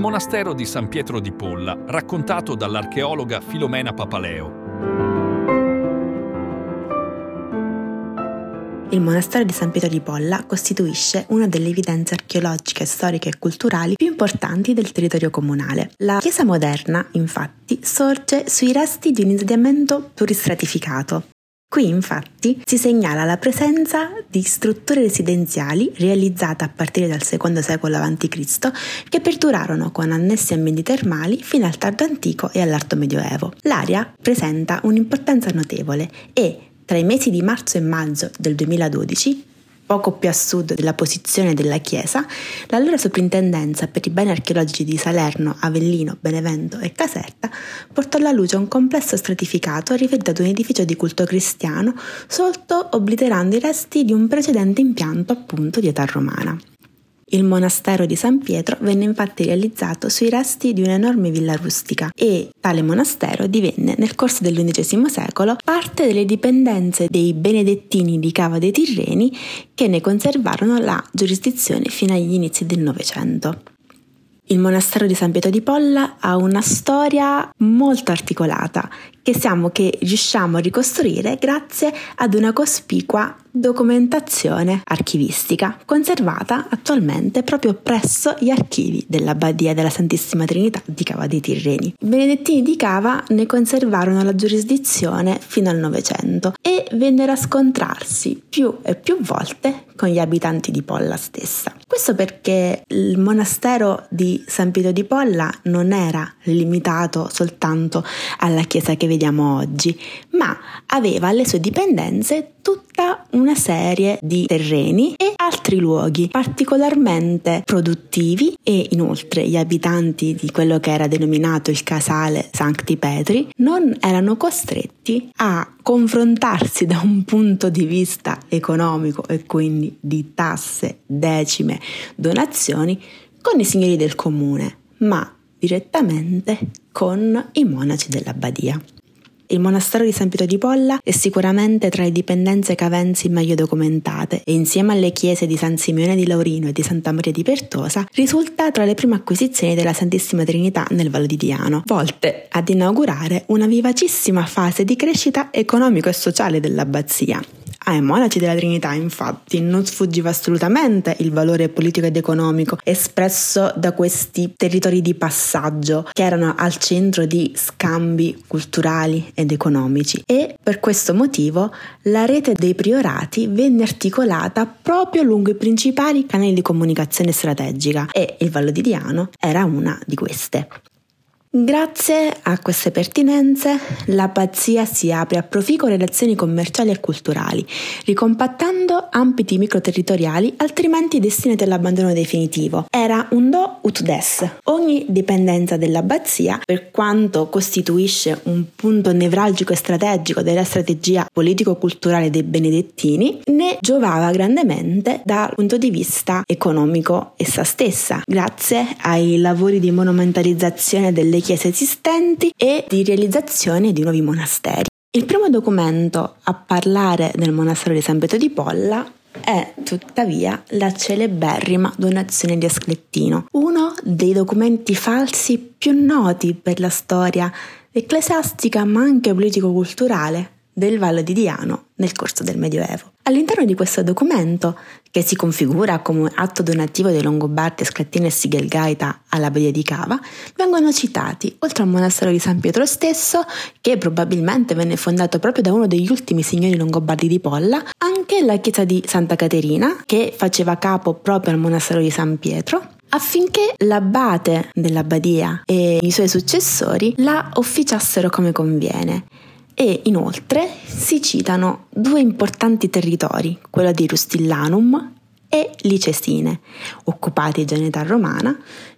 il monastero di San Pietro di Polla, raccontato dall'archeologa Filomena Papaleo. Il monastero di San Pietro di Polla costituisce una delle evidenze archeologiche, storiche e culturali più importanti del territorio comunale. La chiesa moderna, infatti, sorge sui resti di un insediamento pluristratificato. Qui infatti si segnala la presenza di strutture residenziali realizzate a partire dal secondo secolo a.C. che perdurarono con annessi ambienti termali fino al tardo antico e all'alto medioevo. L'area presenta un'importanza notevole e tra i mesi di marzo e maggio del 2012 poco più a sud della posizione della chiesa, l'allora soprintendenza per i beni archeologici di Salerno, Avellino, Benevento e Caserta portò alla luce un complesso stratificato riferito ad un edificio di culto cristiano sotto obliterando i resti di un precedente impianto appunto di età romana. Il monastero di San Pietro venne infatti realizzato sui resti di un'enorme villa rustica e tale monastero divenne nel corso dell'undicesimo secolo parte delle dipendenze dei benedettini di Cava dei Tirreni che ne conservarono la giurisdizione fino agli inizi del Novecento. Il monastero di San Pietro di Polla ha una storia molto articolata che siamo che riusciamo a ricostruire grazie ad una cospicua documentazione archivistica conservata attualmente proprio presso gli archivi dell'Abbadia della Santissima Trinità di Cava dei Tirreni. I benedettini di Cava ne conservarono la giurisdizione fino al Novecento e vennero a scontrarsi più e più volte con gli abitanti di Polla stessa. Questo perché il monastero di San Pietro di Polla non era limitato soltanto alla chiesa che vediamo oggi, ma aveva alle sue dipendenze tutta una serie di terreni e altri luoghi particolarmente produttivi e inoltre gli abitanti di quello che era denominato il casale Sancti Petri non erano costretti a confrontarsi da un punto di vista economico e quindi di tasse, decime, donazioni con i signori del comune, ma direttamente con i monaci dell'abbadia. Il monastero di San Pietro di Polla è sicuramente tra le dipendenze cavensi meglio documentate e insieme alle chiese di San Simeone di Laurino e di Santa Maria di Pertosa risulta tra le prime acquisizioni della Santissima Trinità nel Vallo di Diano, volte ad inaugurare una vivacissima fase di crescita economico e sociale dell'abbazia. Ai monaci della Trinità, infatti, non sfuggiva assolutamente il valore politico ed economico espresso da questi territori di passaggio che erano al centro di scambi culturali ed economici e per questo motivo la rete dei priorati venne articolata proprio lungo i principali canali di comunicazione strategica e il Vallo di Diano era una di queste. Grazie a queste pertinenze, la pazzia si apre a proficue relazioni commerciali e culturali, ricompattando ambiti microterritoriali altrimenti destinati all'abbandono definitivo. Era un do ut des. Ogni dipendenza dell'abbazia, per quanto costituisce un punto nevralgico e strategico della strategia politico-culturale dei benedettini, ne giovava grandemente dal punto di vista economico essa stessa, grazie ai lavori di monumentalizzazione delle chiese esistenti e di realizzazione di nuovi monasteri. Il primo documento a parlare del monastero di San Pietro di Polla è tuttavia la celeberrima donazione di Asclettino, uno dei documenti falsi più noti per la storia ecclesiastica ma anche politico-culturale del Valle di Diano nel corso del Medioevo. All'interno di questo documento, che si configura come atto donativo dei Longobardi Sclattino e Sigelgaita alla Badia di Cava, vengono citati, oltre al monastero di San Pietro stesso, che probabilmente venne fondato proprio da uno degli ultimi signori longobardi di Polla, anche la chiesa di Santa Caterina, che faceva capo proprio al monastero di San Pietro, affinché l'abate dell'abbadia e i suoi successori la officiassero come conviene e inoltre si citano due importanti territori, quello di Rustillanum e Licesine, occupati già in età romana,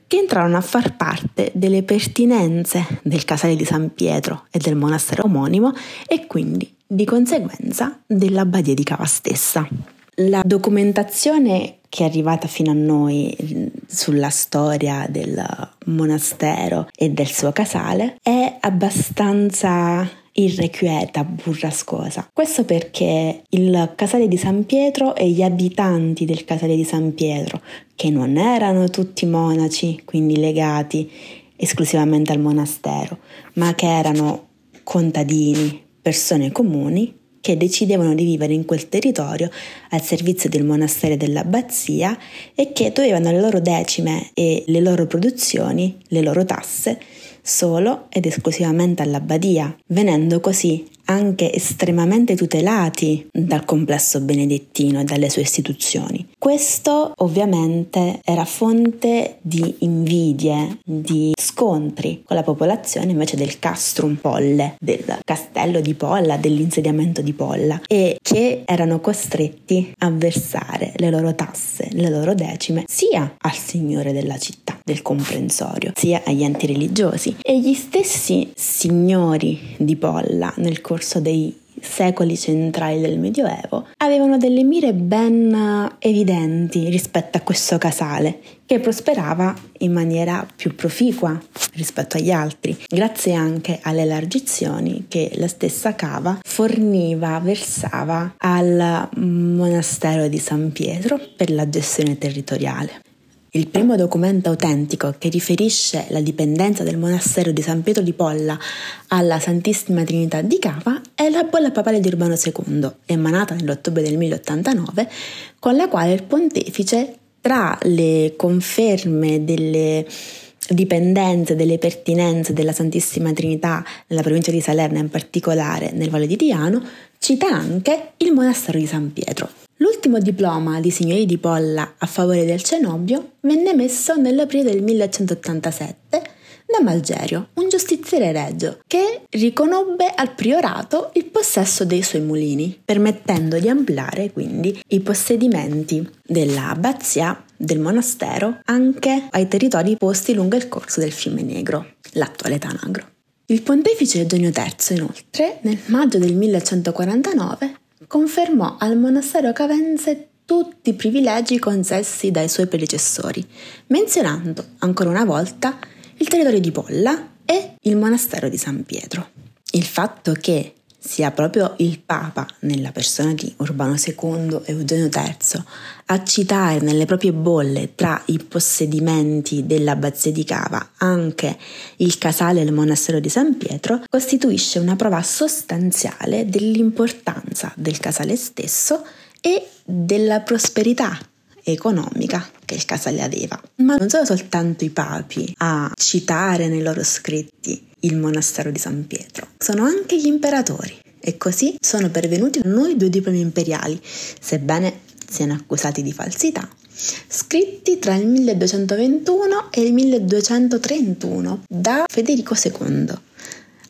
che entrarono a far parte delle pertinenze del casale di San Pietro e del monastero omonimo e quindi di conseguenza dell'abbadia di Cava stessa. La documentazione che è arrivata fino a noi sulla storia del monastero e del suo casale è abbastanza irrequieta, burrascosa. Questo perché il casale di San Pietro e gli abitanti del casale di San Pietro, che non erano tutti monaci, quindi legati esclusivamente al monastero, ma che erano contadini, persone comuni, che decidevano di vivere in quel territorio al servizio del monastero e dell'abbazia e che dovevano le loro decime e le loro produzioni, le loro tasse, solo ed esclusivamente all'abbadia, venendo così anche estremamente tutelati dal complesso benedettino e dalle sue istituzioni. Questo ovviamente era fonte di invidie, di scontri con la popolazione invece del castrum Polle, del castello di Polla, dell'insediamento di Polla e che erano costretti a versare le loro tasse, le loro decime sia al signore della città, del comprensorio, sia agli enti religiosi e gli stessi signori di Polla nel corso dei secoli centrali del Medioevo, avevano delle mire ben evidenti rispetto a questo casale, che prosperava in maniera più proficua rispetto agli altri, grazie anche alle elargizioni che la stessa cava forniva, versava al monastero di San Pietro per la gestione territoriale. Il primo documento autentico che riferisce la dipendenza del monastero di San Pietro di Polla alla Santissima Trinità di Cava è la bolla papale di Urbano II, emanata nell'ottobre del 1089, con la quale il pontefice, tra le conferme delle dipendenze, delle pertinenze della Santissima Trinità nella provincia di Salerno, in particolare nel Valle di Diano, cita anche il monastero di San Pietro. L'ultimo diploma di signoria di Polla a favore del cenobio venne emesso nell'aprile del 1187 da Malgerio, un giustiziere regio, che riconobbe al priorato il possesso dei suoi mulini, permettendo di ampliare quindi i possedimenti dell'abbazia del monastero anche ai territori posti lungo il corso del fiume Negro, l'attuale Tanagro. Il pontefice Eugenio III, inoltre, nel maggio del 1149 confermò al monastero cavense tutti i privilegi concessi dai suoi predecessori, menzionando ancora una volta il territorio di Polla e il monastero di San Pietro. Il fatto che sia proprio il Papa, nella persona di Urbano II e Eugenio III, a citare nelle proprie bolle tra i possedimenti dell'abbazia di Cava anche il casale e il monastero di San Pietro, costituisce una prova sostanziale dell'importanza del casale stesso e della prosperità economica che il casale aveva. Ma non sono soltanto i papi a citare nei loro scritti il monastero di San Pietro, sono anche gli imperatori. E così sono pervenuti a noi due diplomi imperiali, sebbene siano accusati di falsità, scritti tra il 1221 e il 1231 da Federico II,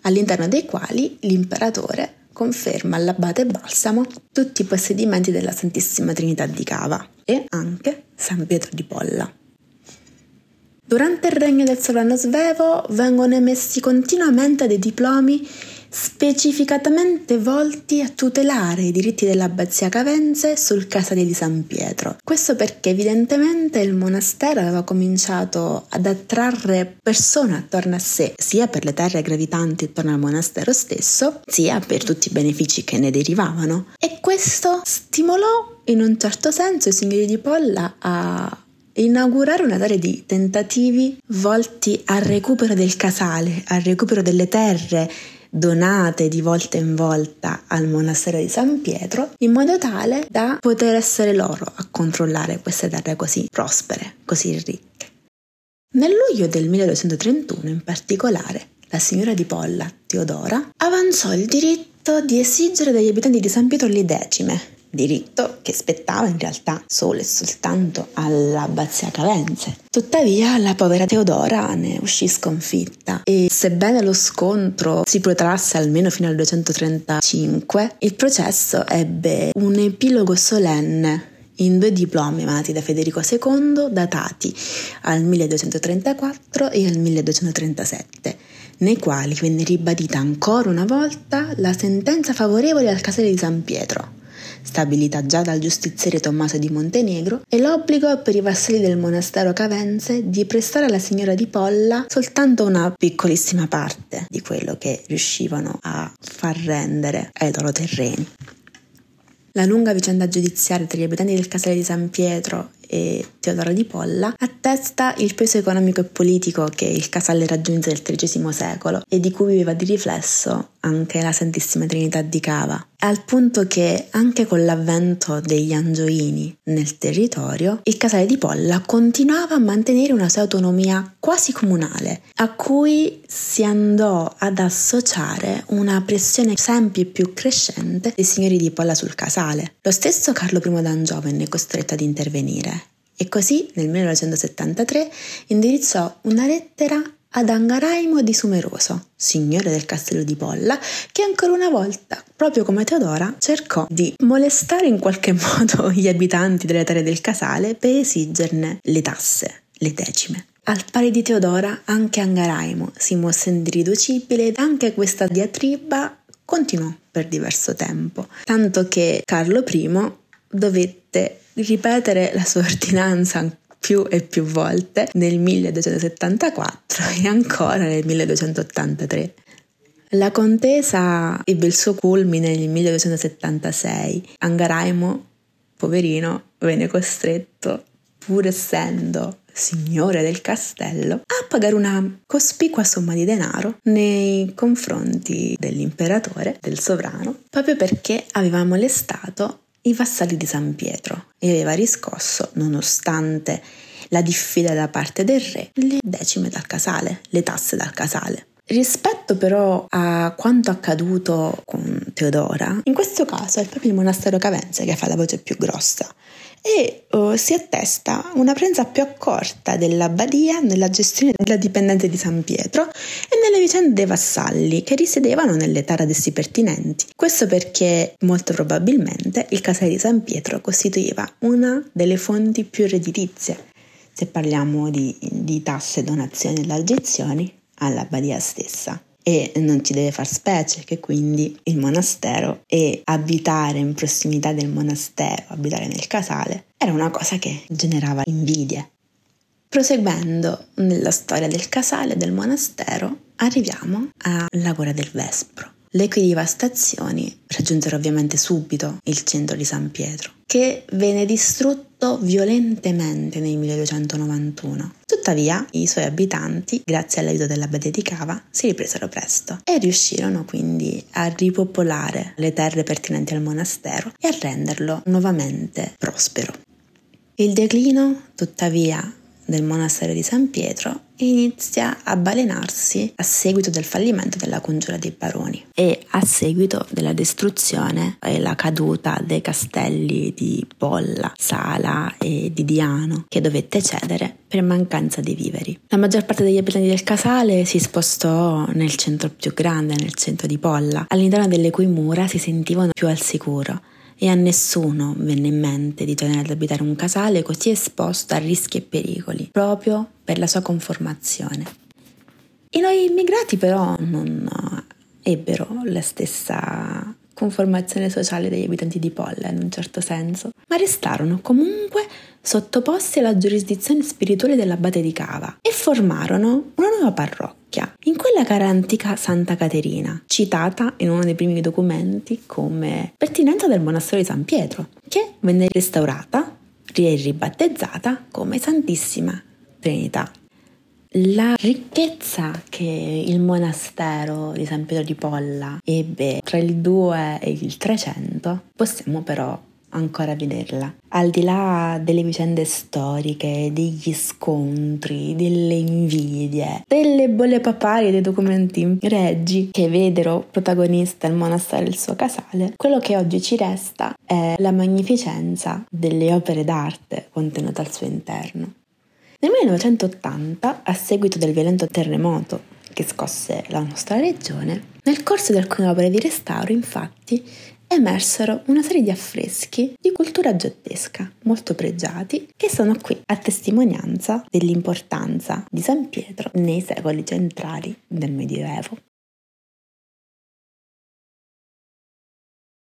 all'interno dei quali l'imperatore conferma all'abate Balsamo tutti i possedimenti della Santissima Trinità di Cava e anche San Pietro di Polla. Durante il regno del sovrano svevo vengono emessi continuamente dei diplomi specificatamente volti a tutelare i diritti dell'abbazia cavense sul casale di San Pietro. Questo perché evidentemente il monastero aveva cominciato ad attrarre persone attorno a sé, sia per le terre gravitanti attorno al monastero stesso, sia per tutti i benefici che ne derivavano. E questo stimolò in un certo senso i signori di Polla a inaugurare una serie di tentativi volti al recupero del casale, al recupero delle terre donate di volta in volta al monastero di San Pietro, in modo tale da poter essere loro a controllare queste terre così prospere, così ricche. Nel luglio del 1231, in particolare, la signora di Polla, Teodora, avanzò il diritto di esigere dagli abitanti di San Pietro le decime, diritto che spettava in realtà solo e soltanto all'abbazia cavense. Tuttavia la povera Teodora ne uscì sconfitta e sebbene lo scontro si protrasse almeno fino al 235, il processo ebbe un epilogo solenne in due diplomi emanati da Federico II datati al 1234 e al 1237, nei quali venne ribadita ancora una volta la sentenza favorevole al casale di San Pietro stabilita già dal giustiziere Tommaso di Montenegro, e l'obbligo per i vassalli del monastero cavense di prestare alla signora di Polla soltanto una piccolissima parte di quello che riuscivano a far rendere ai loro terreni. La lunga vicenda giudiziaria tra gli abitanti del casale di San Pietro e Teodoro di Polla attesta il peso economico e politico che il casale raggiunse nel XIII secolo e di cui viveva di riflesso anche la Santissima Trinità di Cava, al punto che anche con l'avvento degli angioini nel territorio, il casale di Polla continuava a mantenere una sua autonomia quasi comunale, a cui si andò ad associare una pressione sempre più crescente dei signori di Polla sul casale. Lo stesso Carlo I d'Angiò venne costretto ad intervenire e così nel 1973 indirizzò una lettera ad Angaraimo di Sumeroso, signore del castello di Polla, che ancora una volta, proprio come Teodora, cercò di molestare in qualche modo gli abitanti delle terre del casale per esigerne le tasse, le decime. Al pari di Teodora, anche Angaraimo si mosse irriducibile ed anche questa diatriba continuò per diverso tempo, tanto che Carlo I dovette ripetere la sua ordinanza più e più volte nel 1274 e ancora nel 1283. La contesa ebbe il suo culmine nel 1276. Angaraimo, poverino, venne costretto, pur essendo signore del castello, a pagare una cospicua somma di denaro nei confronti dell'imperatore, del sovrano, proprio perché aveva molestato i vassalli di San Pietro e aveva riscosso, nonostante la diffida da parte del re, le decime dal casale, le tasse dal casale. Rispetto però a quanto accaduto con Teodora, in questo caso è proprio il monastero cavense che fa la voce più grossa e uh, si attesta una presenza più accorta dell'abbadia nella gestione della dipendenza di San Pietro e nelle vicende dei vassalli che risiedevano nelle taradessi pertinenti. Questo perché molto probabilmente il casale di San Pietro costituiva una delle fonti più redditizie, se parliamo di, di tasse, donazioni e largizioni, all'abbadia stessa e non ci deve far specie che quindi il monastero e abitare in prossimità del monastero, abitare nel casale, era una cosa che generava invidie. Proseguendo nella storia del casale e del monastero, arriviamo alla guerra del Vespro. Le cui devastazioni raggiunsero ovviamente subito il centro di San Pietro, che venne distrutto violentemente nel 1291. Tuttavia, i suoi abitanti, grazie all'aiuto dell'abate di Cava, si ripresero presto e riuscirono quindi a ripopolare le terre pertinenti al monastero e a renderlo nuovamente prospero. Il declino, tuttavia, del monastero di San Pietro inizia a balenarsi a seguito del fallimento della congiura dei baroni e a seguito della distruzione e la caduta dei castelli di Polla, Sala e di Diano che dovette cedere per mancanza di viveri. La maggior parte degli abitanti del casale si spostò nel centro più grande, nel centro di Polla, all'interno delle cui mura si sentivano più al sicuro e a nessuno venne in mente di tornare ad abitare un casale così esposto a rischi e pericoli, proprio per la sua conformazione. I nuovi immigrati però non ebbero la stessa conformazione sociale degli abitanti di Polla in un certo senso, ma restarono comunque sottoposti alla giurisdizione spirituale dell'abate di Cava e formarono una nuova parrocchia, in quella cara antica Santa Caterina, citata in uno dei primi documenti come pertinenza del monastero di San Pietro, che venne restaurata e ribattezzata come Santissima Trinità. La ricchezza che il monastero di San Pietro di Polla ebbe tra il 2 e il 300 possiamo però ancora vederla. Al di là delle vicende storiche, degli scontri, delle invidie, delle bolle papali dei documenti reggi che vedero protagonista il monastero e il suo casale, quello che oggi ci resta è la magnificenza delle opere d'arte contenute al suo interno. Nel 1980, a seguito del violento terremoto che scosse la nostra regione, nel corso di alcune opere di restauro, infatti, emersero una serie di affreschi di cultura giottesca molto pregiati che sono qui a testimonianza dell'importanza di San Pietro nei secoli centrali del Medioevo.